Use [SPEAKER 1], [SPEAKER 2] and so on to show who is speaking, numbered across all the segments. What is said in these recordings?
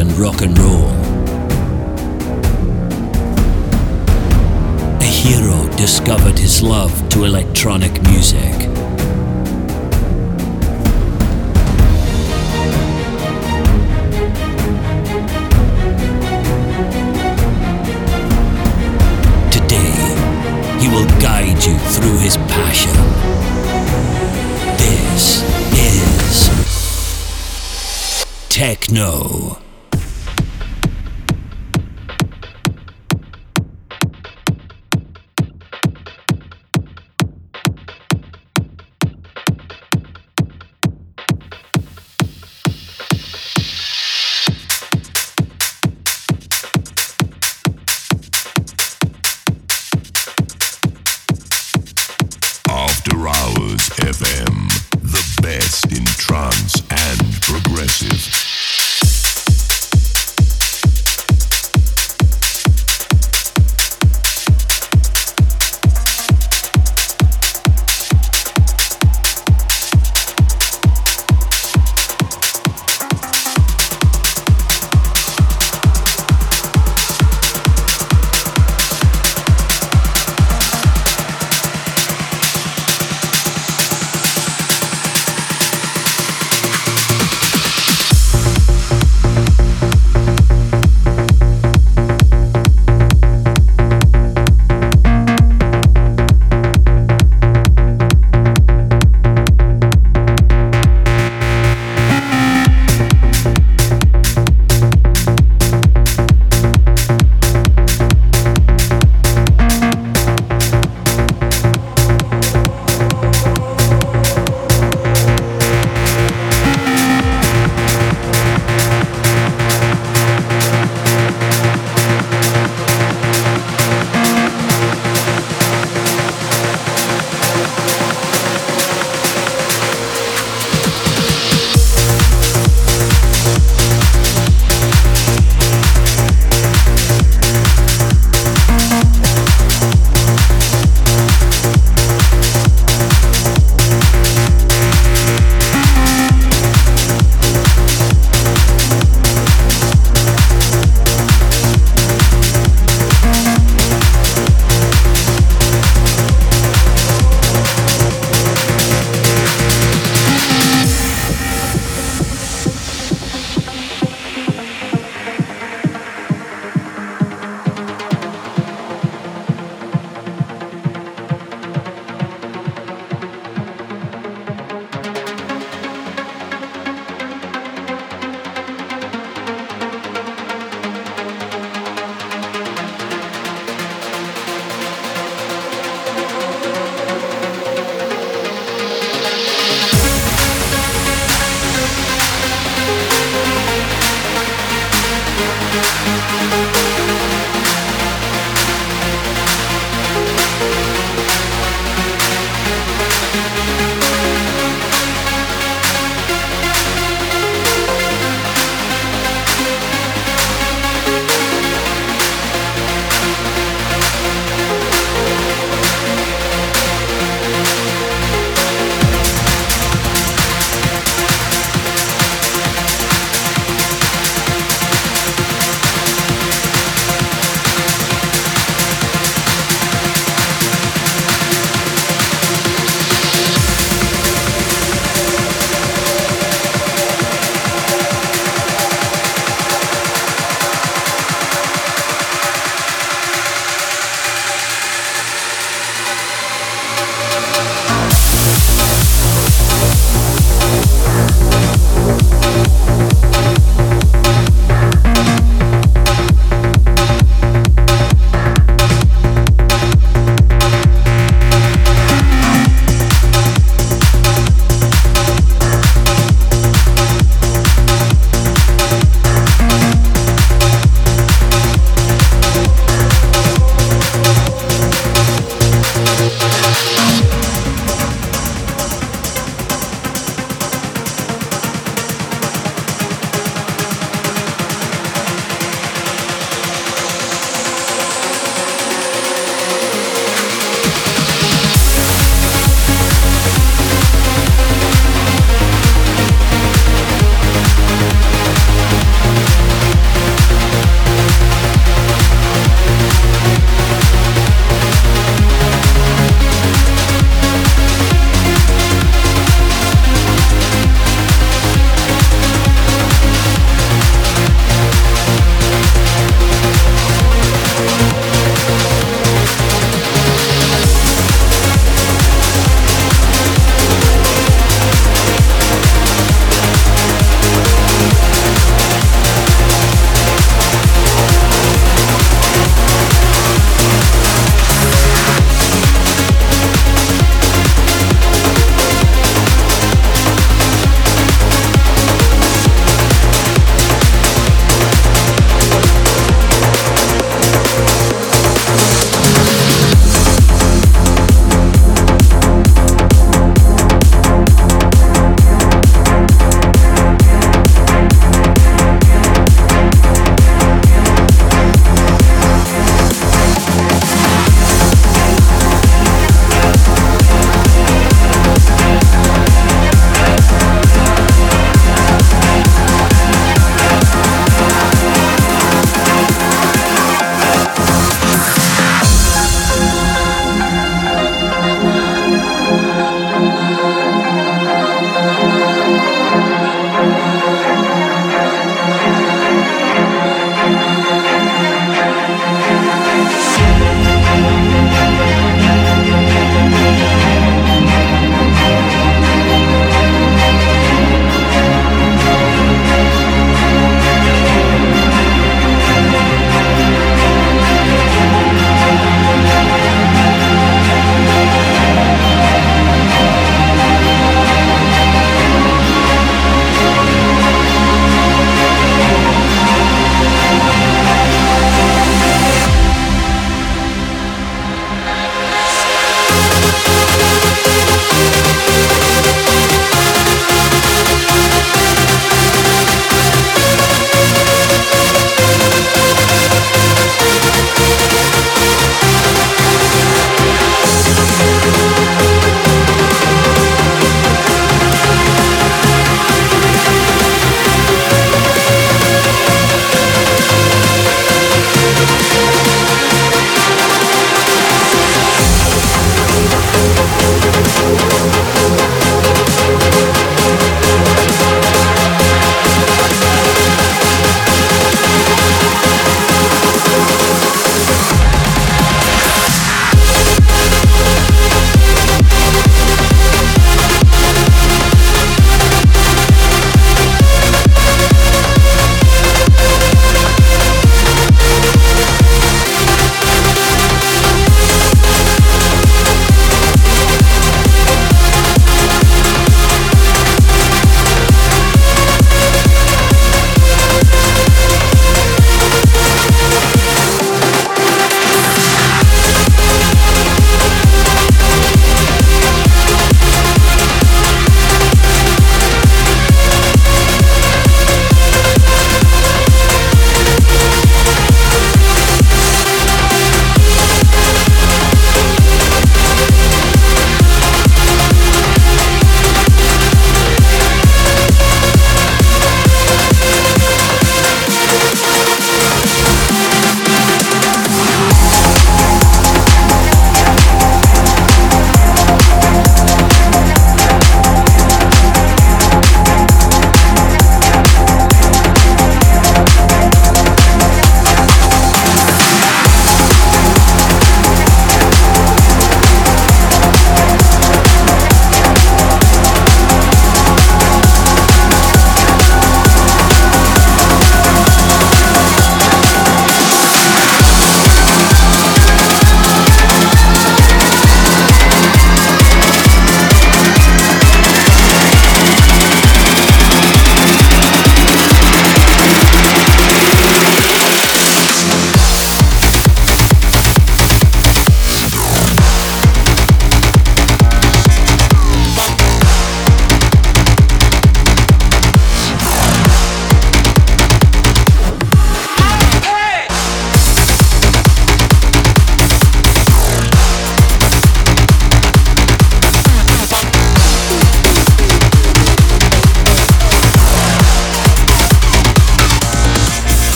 [SPEAKER 1] and rock and roll. A hero discovered his love to electronic music. Today, he will guide you through his passion. This is Techno.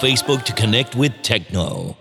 [SPEAKER 1] Facebook to connect with Techno.